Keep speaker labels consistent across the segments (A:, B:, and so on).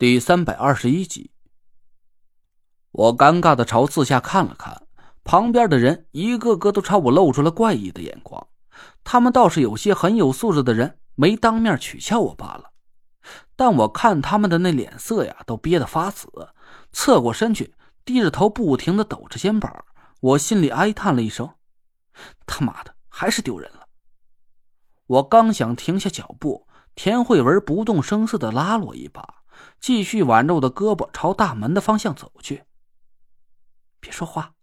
A: 第三百二十一集，我尴尬的朝四下看了看，旁边的人一个个都朝我露出了怪异的眼光。他们倒是有些很有素质的人，没当面取笑我罢了。但我看他们的那脸色呀，都憋得发紫，侧过身去，低着头，不停的抖着肩膀。我心里哀叹了一声：“他妈的，还是丢人了！”我刚想停下脚步，田慧文不动声色的拉了我一把。继续挽着我的胳膊朝大门的方向走去。别说话。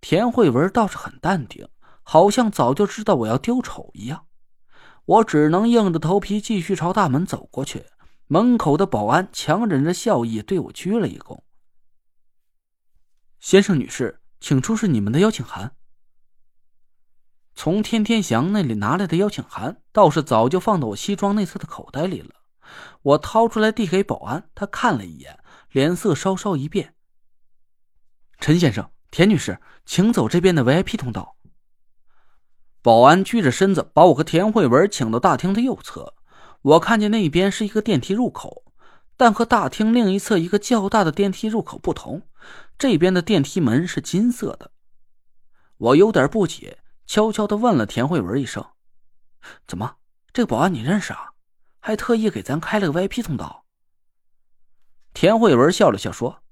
A: 田慧文倒是很淡定，好像早就知道我要丢丑一样。我只能硬着头皮继续朝大门走过去。门口的保安强忍着笑意对我鞠了一躬：“先生、女士，请出示你们的邀请函。”从天天祥那里拿来的邀请函，倒是早就放到我西装内侧的口袋里了。我掏出来递给保安，他看了一眼，脸色稍稍一变。陈先生、田女士，请走这边的 VIP 通道。保安屈着身子，把我和田慧文请到大厅的右侧。我看见那边是一个电梯入口，但和大厅另一侧一个较大的电梯入口不同，这边的电梯门是金色的。我有点不解，悄悄的问了田慧文一声：“怎么，这个保安你认识啊？”还特意给咱开了个 VIP 通道。田慧文笑了笑说：“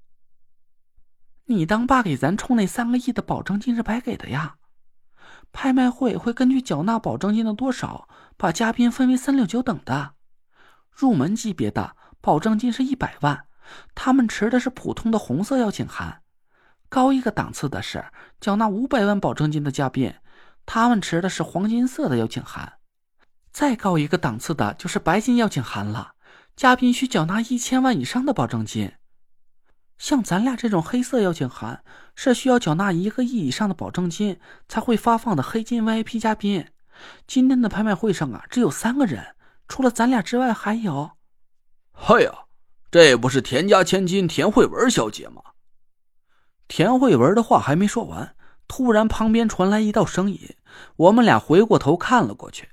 A: 你当爸给咱充那三个亿的保证金是白给的呀？拍卖会会根据缴纳保证金的多少，把嘉宾分为三六九等的。入门级别的保证金是一百万，他们持的是普通的红色邀请函；高一个档次的是缴纳五百万保证金的嘉宾，他们持的是黄金色的邀请函。”再高一个档次的就是白金邀请函了，嘉宾需缴纳一千万以上的保证金。像咱俩这种黑色邀请函，是需要缴纳一个亿以上的保证金才会发放的黑金 VIP 嘉宾。今天的拍卖会上啊，只有三个人，除了咱俩之外还有。
B: 嗨呀，这不是田家千金田慧文小姐吗？
A: 田慧文的话还没说完，突然旁边传来一道声音，我们俩回过头看了过去。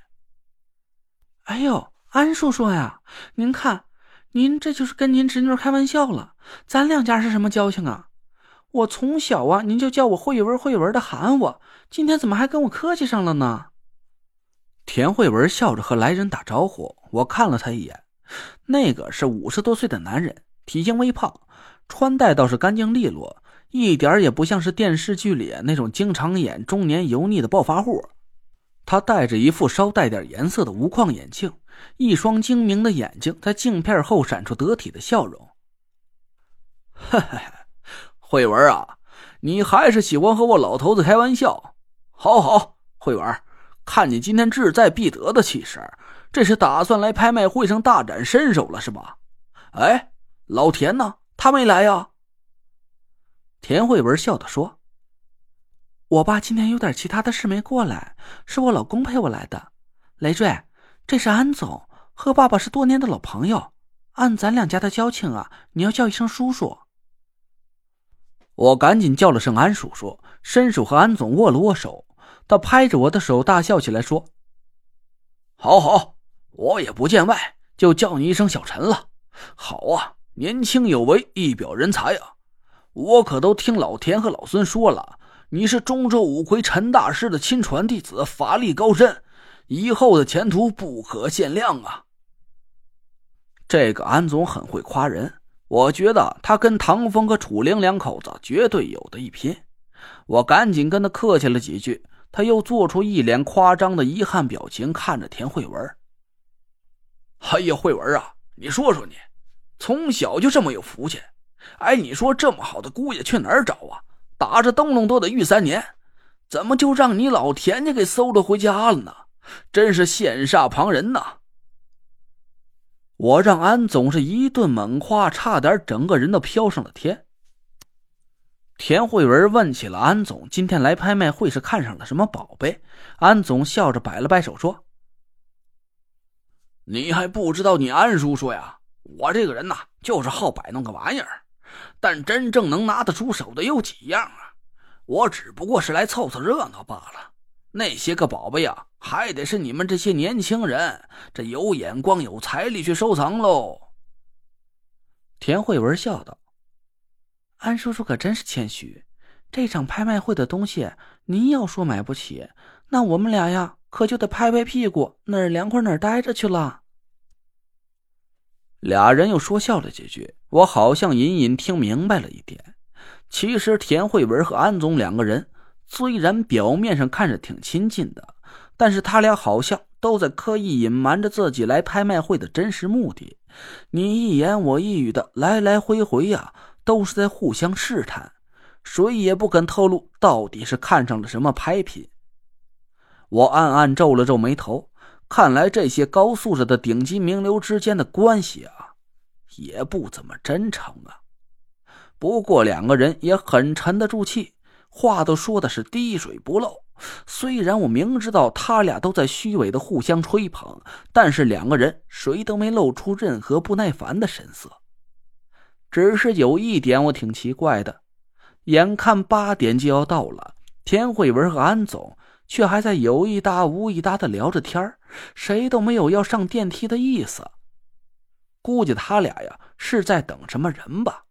A: 哎呦，安叔叔呀，您看，您这就是跟您侄女开玩笑了。咱两家是什么交情啊？我从小啊，您就叫我慧文慧文的喊我，今天怎么还跟我客气上了呢？田慧文笑着和来人打招呼，我看了他一眼，那个是五十多岁的男人，体型微胖，穿戴倒是干净利落，一点也不像是电视剧里那种经常演中年油腻的暴发户。他戴着一副稍带点颜色的无框眼镜，一双精明的眼睛在镜片后闪出得体的笑容。
B: 嘿嘿嘿，慧文啊，你还是喜欢和我老头子开玩笑。好好，慧文，看你今天志在必得的气势，这是打算来拍卖会上大展身手了是吧？哎，老田呢？他没来呀？
A: 田慧文笑着说。我爸今天有点其他的事没过来，是我老公陪我来的。累赘，这是安总，和爸爸是多年的老朋友。按咱两家的交情啊，你要叫一声叔叔。我赶紧叫了声安叔叔，伸手和安总握了握手。他拍着我的手大笑起来，说：“
B: 好好，我也不见外，就叫你一声小陈了。好啊，年轻有为，一表人才啊！我可都听老田和老孙说了。”你是中州五魁陈大师的亲传弟子，法力高深，以后的前途不可限量啊！
A: 这个安总很会夸人，我觉得他跟唐风和楚灵两口子绝对有的一拼。我赶紧跟他客气了几句，他又做出一脸夸张的遗憾表情，看着田慧文。
B: 哎呀，慧文啊，你说说你，从小就这么有福气，哎，你说这么好的姑爷去哪儿找啊？打着灯笼都得遇三年，怎么就让你老田家给搜了回家了呢？真是羡煞旁人呐！
A: 我让安总是一顿猛夸，差点整个人都飘上了天。田慧文问起了安总今天来拍卖会是看上了什么宝贝，安总笑着摆了摆手说：“
B: 你还不知道你安叔叔呀？我这个人呐，就是好摆弄个玩意儿。”但真正能拿得出手的有几样啊？我只不过是来凑凑热闹罢了。那些个宝贝呀，还得是你们这些年轻人这有眼光、有财力去收藏喽。
A: 田慧文笑道：“安叔叔可真是谦虚，这场拍卖会的东西，您要说买不起，那我们俩呀，可就得拍拍屁股，哪儿凉快哪儿待着去了。”
B: 俩人又说笑了几句，我好像隐隐听明白了一点。其实田慧文和安总两个人虽然表面上看着挺亲近的，但是他俩好像都在刻意隐瞒着自己来拍卖会的真实目的。你一言我一语的来来回回呀，都是在互相试探，谁也不肯透露到底是看上了什么拍品。我暗暗皱了皱眉头。看来这些高素质的顶级名流之间的关系啊，也不怎么真诚啊。不过两个人也很沉得住气，话都说的是滴水不漏。虽然我明知道他俩都在虚伪的互相吹捧，但是两个人谁都没露出任何不耐烦的神色。只是有一点我挺奇怪的，眼看八点就要到了，田慧文和安总。却还在有一搭无一搭的聊着天谁都没有要上电梯的意思。估计他俩呀是在等什么人吧。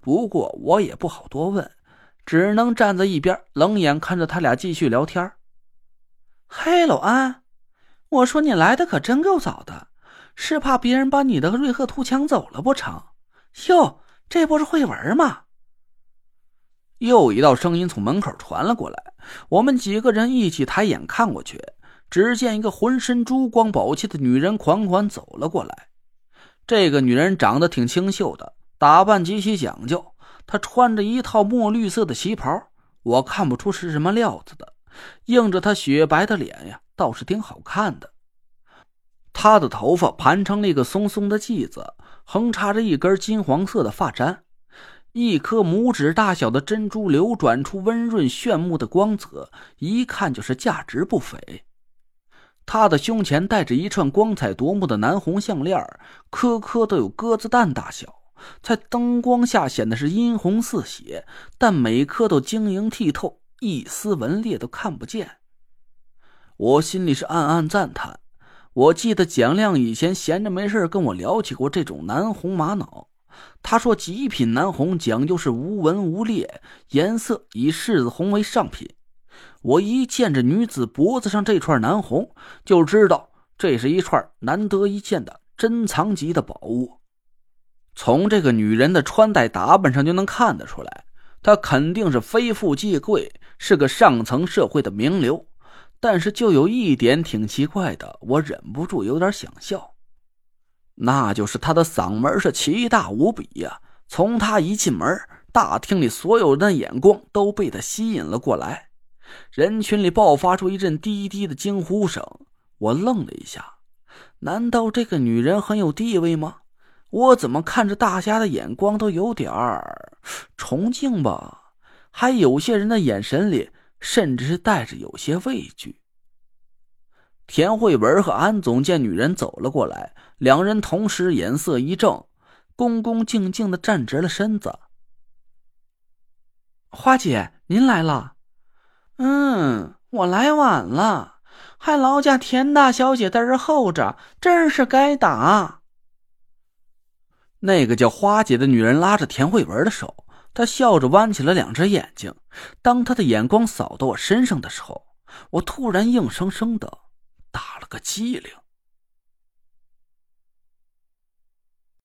B: 不过我也不好多问，只能站在一边冷眼看着他俩继续聊天。
A: 嘿，老安，我说你来的可真够早的，是怕别人把你的瑞鹤兔抢走了不成？哟，这不是慧文吗？
B: 又一道声音从门口传了过来，我们几个人一起抬眼看过去，只见一个浑身珠光宝气的女人款款走了过来。这个女人长得挺清秀的，打扮极其讲究。她穿着一套墨绿色的旗袍，我看不出是什么料子的，映着她雪白的脸呀，倒是挺好看的。她的头发盘成了一个松松的髻子，横插着一根金黄色的发簪。一颗拇指大小的珍珠流转出温润炫目的光泽，一看就是价值不菲。他的胸前戴着一串光彩夺目的南红项链，颗颗都有鸽子蛋大小，在灯光下显得是殷红似血，但每颗都晶莹剔透，一丝纹裂都看不见。我心里是暗暗赞叹。我记得蒋亮以前闲着没事跟我聊起过这种南红玛瑙。他说：“极品南红讲究是无纹无裂，颜色以柿子红为上品。”我一见这女子脖子上这串南红，就知道这是一串难得一见的珍藏级的宝物。从这个女人的穿戴打扮上就能看得出来，她肯定是非富即贵，是个上层社会的名流。但是就有一点挺奇怪的，我忍不住有点想笑。那就是他的嗓门是奇大无比呀！从他一进门，大厅里所有人的眼光都被他吸引了过来，人群里爆发出一阵低低的惊呼声。我愣了一下，难道这个女人很有地位吗？我怎么看着大家的眼光都有点儿崇敬吧？还有些人的眼神里，甚至是带着有些畏惧。田慧文和安总见女人走了过来。两人同时眼色一正，恭恭敬敬的站直了身子。
A: 花姐，您来了。嗯，我来晚了，还劳驾田大小姐在这候着，真是该打。
B: 那个叫花姐的女人拉着田慧文的手，她笑着弯起了两只眼睛。当她的眼光扫到我身上的时候，我突然硬生生的打了个激灵。